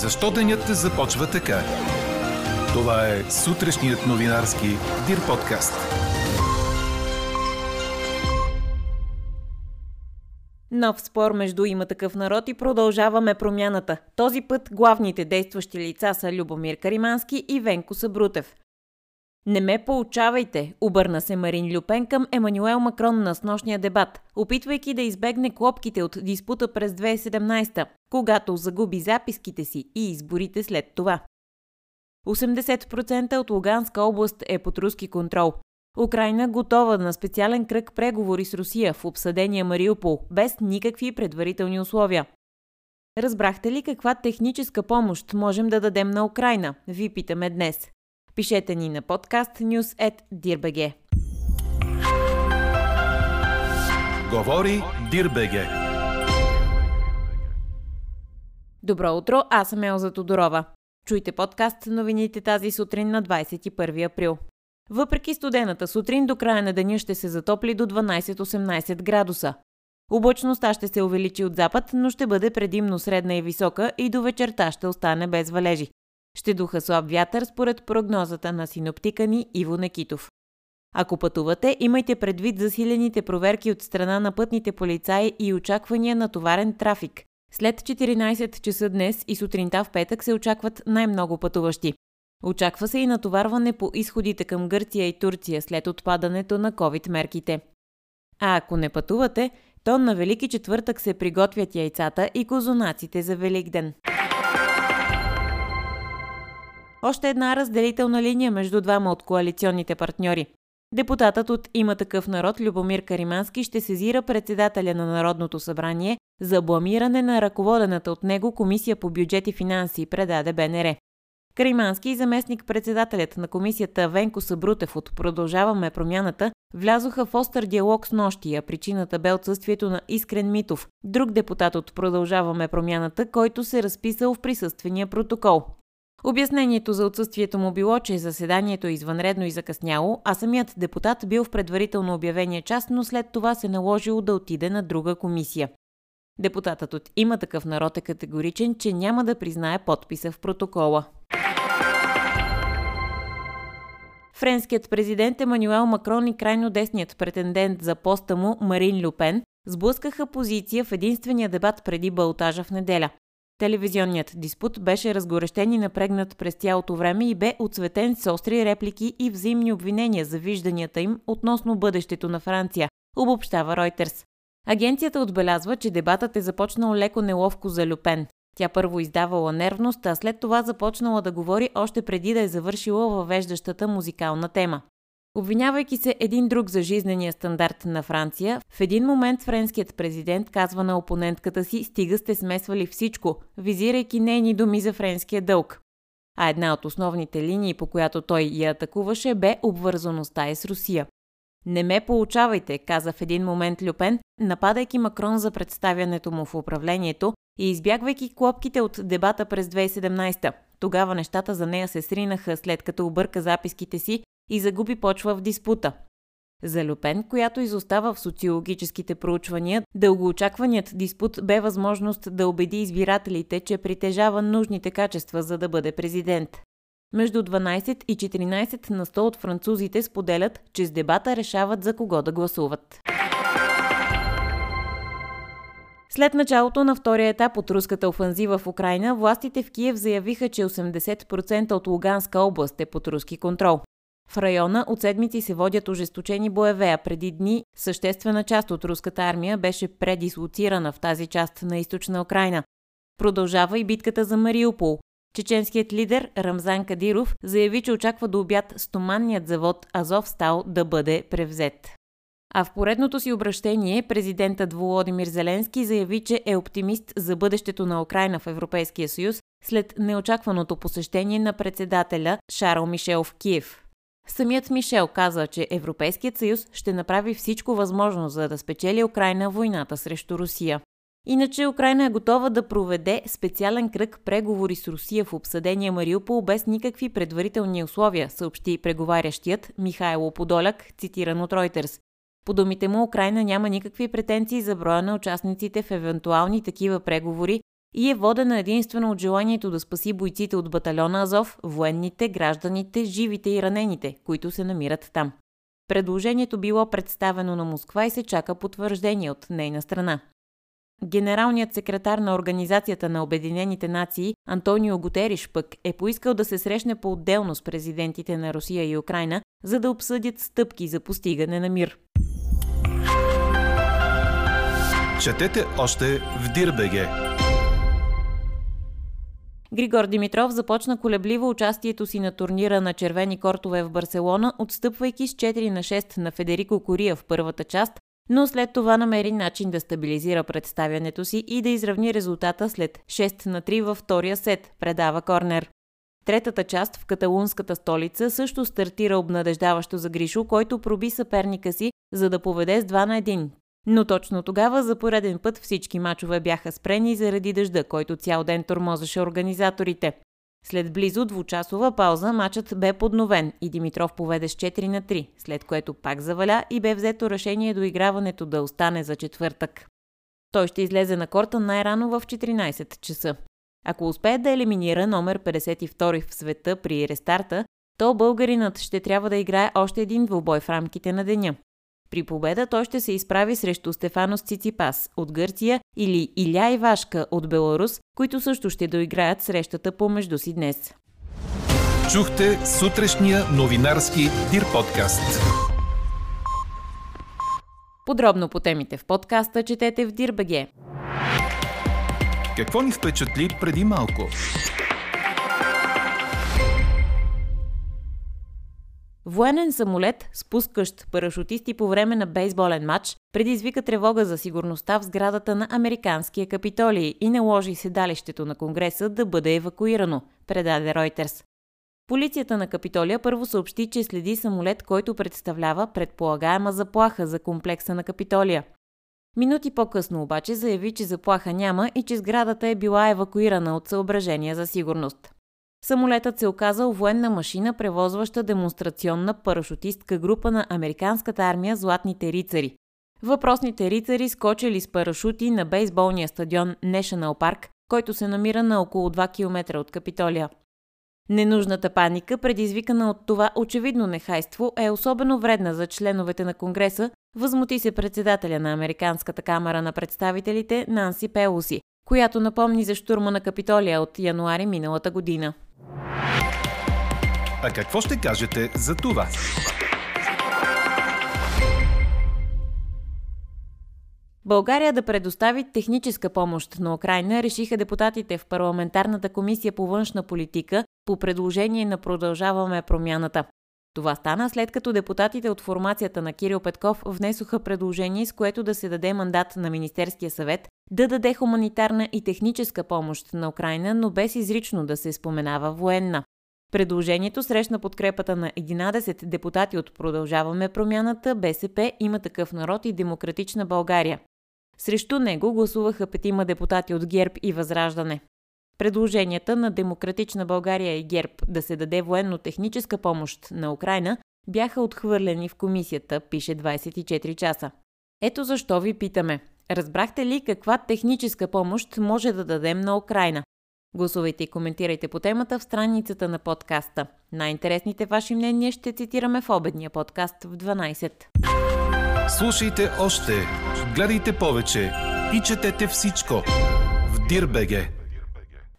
Защо денят започва така? Това е сутрешният новинарски Дир подкаст. Нов спор между има такъв народ и продължаваме промяната. Този път главните действащи лица са Любомир Каримански и Венко Сабрутев. Не ме получавайте, обърна се Марин Люпен към Емануел Макрон на снощния дебат, опитвайки да избегне клопките от диспута през 2017, когато загуби записките си и изборите след това. 80% от Луганска област е под руски контрол. Украина готова на специален кръг преговори с Русия в обсъдения Мариупол, без никакви предварителни условия. Разбрахте ли каква техническа помощ можем да дадем на Украина? Ви питаме днес. Пишете ни на подкаст news.dirbg. Говори Дирбеге. Добро утро, аз съм Елза Тодорова. Чуйте подкаст новините тази сутрин на 21 април. Въпреки студената сутрин до края на деня ще се затопли до 12-18 градуса. Облачността ще се увеличи от запад, но ще бъде предимно средна и висока и до вечерта ще остане без валежи. Ще духа слаб вятър според прогнозата на синоптика ни Иво Некитов. Ако пътувате, имайте предвид засилените проверки от страна на пътните полицаи и очаквания на товарен трафик. След 14 часа днес и сутринта в петък се очакват най-много пътуващи. Очаква се и натоварване по изходите към Гърция и Турция след отпадането на COVID-мерките. А ако не пътувате, то на Велики четвъртък се приготвят яйцата и козунаците за Великден. Още една разделителна линия между двама от коалиционните партньори. Депутатът от Има такъв народ Любомир Каримански ще сезира председателя на Народното събрание за бламиране на ръководената от него Комисия по бюджет и финанси, предаде БНР. Каримански и заместник-председателят на комисията Венко Събрутев от Продължаваме промяната влязоха в остър диалог с нощия. Причината бе отсъствието на Искрен Митов, друг депутат от Продължаваме промяната, който се разписал в присъствения протокол. Обяснението за отсъствието му било, че заседанието е извънредно и закъсняло, а самият депутат бил в предварително обявения час, но след това се наложило да отиде на друга комисия. Депутатът от Има такъв народ е категоричен, че няма да признае подписа в протокола. Френският президент Емануел Макрон и крайно десният претендент за поста му Марин Люпен сблъскаха позиция в единствения дебат преди балтажа в неделя. Телевизионният диспут беше разгорещен и напрегнат през цялото време и бе отсветен с остри реплики и взаимни обвинения за вижданията им относно бъдещето на Франция, обобщава Ройтерс. Агенцията отбелязва, че дебатът е започнал леко неловко за Люпен. Тя първо издавала нервност, а след това започнала да говори още преди да е завършила въвеждащата музикална тема. Обвинявайки се един друг за жизнения стандарт на Франция, в един момент френският президент казва на опонентката си «Стига сте смесвали всичко», визирайки нейни думи за френския дълг. А една от основните линии, по която той я атакуваше, бе обвързаността е с Русия. Не ме получавайте, каза в един момент Люпен, нападайки Макрон за представянето му в управлението и избягвайки клопките от дебата през 2017. Тогава нещата за нея се сринаха след като обърка записките си и загуби почва в диспута. За Люпен, която изостава в социологическите проучвания, дългоочакваният диспут бе възможност да убеди избирателите, че притежава нужните качества за да бъде президент. Между 12 и 14 на 100 от французите споделят, че с дебата решават за кого да гласуват. След началото на втория етап от руската офанзива в Украина, властите в Киев заявиха, че 80% от Луганска област е под руски контрол. В района от седмици се водят ожесточени боеве, а преди дни съществена част от руската армия беше предислоцирана в тази част на източна Украина. Продължава и битката за Мариупол. Чеченският лидер Рамзан Кадиров заяви, че очаква до обяд стоманният завод Азов Стал да бъде превзет. А в поредното си обращение президентът Володимир Зеленски заяви, че е оптимист за бъдещето на Украина в Европейския съюз след неочакваното посещение на председателя Шарл Мишел в Киев. Самият Мишел каза, че Европейският съюз ще направи всичко възможно, за да спечели Украина войната срещу Русия. Иначе Украина е готова да проведе специален кръг преговори с Русия в обсъдения Мариупол без никакви предварителни условия, съобщи преговарящият Михайло Подоляк, цитиран от Reuters. По думите му, Украина няма никакви претенции за броя на участниците в евентуални такива преговори, и е водена единствено от желанието да спаси бойците от батальона Азов, военните, гражданите, живите и ранените, които се намират там. Предложението било представено на Москва и се чака потвърждение от нейна страна. Генералният секретар на Организацията на Обединените нации Антонио Гутериш пък е поискал да се срещне по-отделно с президентите на Русия и Украина, за да обсъдят стъпки за постигане на мир. Четете още в Дирбеге. Григор Димитров започна колебливо участието си на турнира на червени кортове в Барселона, отстъпвайки с 4 на 6 на Федерико Кория в първата част, но след това намери начин да стабилизира представянето си и да изравни резултата след 6 на 3 във втория сет, предава Корнер. Третата част в каталунската столица също стартира обнадеждаващо за Гришо, който проби съперника си, за да поведе с 2 на 1. Но точно тогава за пореден път всички мачове бяха спрени заради дъжда, който цял ден тормозеше организаторите. След близо двучасова пауза матчът бе подновен и Димитров поведе с 4 на 3, след което пак заваля и бе взето решение до играването да остане за четвъртък. Той ще излезе на корта най-рано в 14 часа. Ако успее да елиминира номер 52 в света при рестарта, то българинът ще трябва да играе още един двубой в рамките на деня. При победа той ще се изправи срещу Стефанос Циципас от Гърция или Иля Ивашка от Беларус, които също ще доиграят срещата помежду си днес. Чухте сутрешния новинарски Дир подкаст. Подробно по темите в подкаста четете в Дирбеге. Какво ни впечатли преди малко? Военен самолет, спускащ парашутисти по време на бейсболен матч, предизвика тревога за сигурността в сградата на американския капитолий и наложи седалището на Конгреса да бъде евакуирано, предаде Ройтерс. Полицията на Капитолия първо съобщи, че следи самолет, който представлява предполагаема заплаха за комплекса на Капитолия. Минути по-късно обаче заяви, че заплаха няма и че сградата е била евакуирана от съображения за сигурност. Самолетът се оказал военна машина, превозваща демонстрационна парашутистка група на американската армия Златните рицари. Въпросните рицари скочили с парашути на бейсболния стадион National Park, който се намира на около 2 км от Капитолия. Ненужната паника, предизвикана от това очевидно нехайство, е особено вредна за членовете на Конгреса, възмути се председателя на Американската камера на представителите Нанси Пелоси, която напомни за штурма на Капитолия от януари миналата година. А какво ще кажете за това? България да предостави техническа помощ на Украина решиха депутатите в парламентарната комисия по външна политика по предложение на Продължаваме промяната. Това стана след като депутатите от формацията на Кирил Петков внесоха предложение, с което да се даде мандат на Министерския съвет да даде хуманитарна и техническа помощ на Украина, но без изрично да се споменава военна. Предложението срещна подкрепата на 11 депутати от Продължаваме промяната, БСП, има такъв народ и Демократична България. Срещу него гласуваха петима депутати от ГЕРБ и Възраждане. Предложенията на Демократична България и ГЕРБ да се даде военно-техническа помощ на Украина бяха отхвърлени в комисията, пише 24 часа. Ето защо ви питаме. Разбрахте ли каква техническа помощ може да дадем на Украина? Гласувайте и коментирайте по темата в страницата на подкаста. Най-интересните ваши мнения ще цитираме в обедния подкаст в 12. Слушайте още, гледайте повече и четете всичко в Дирбеге.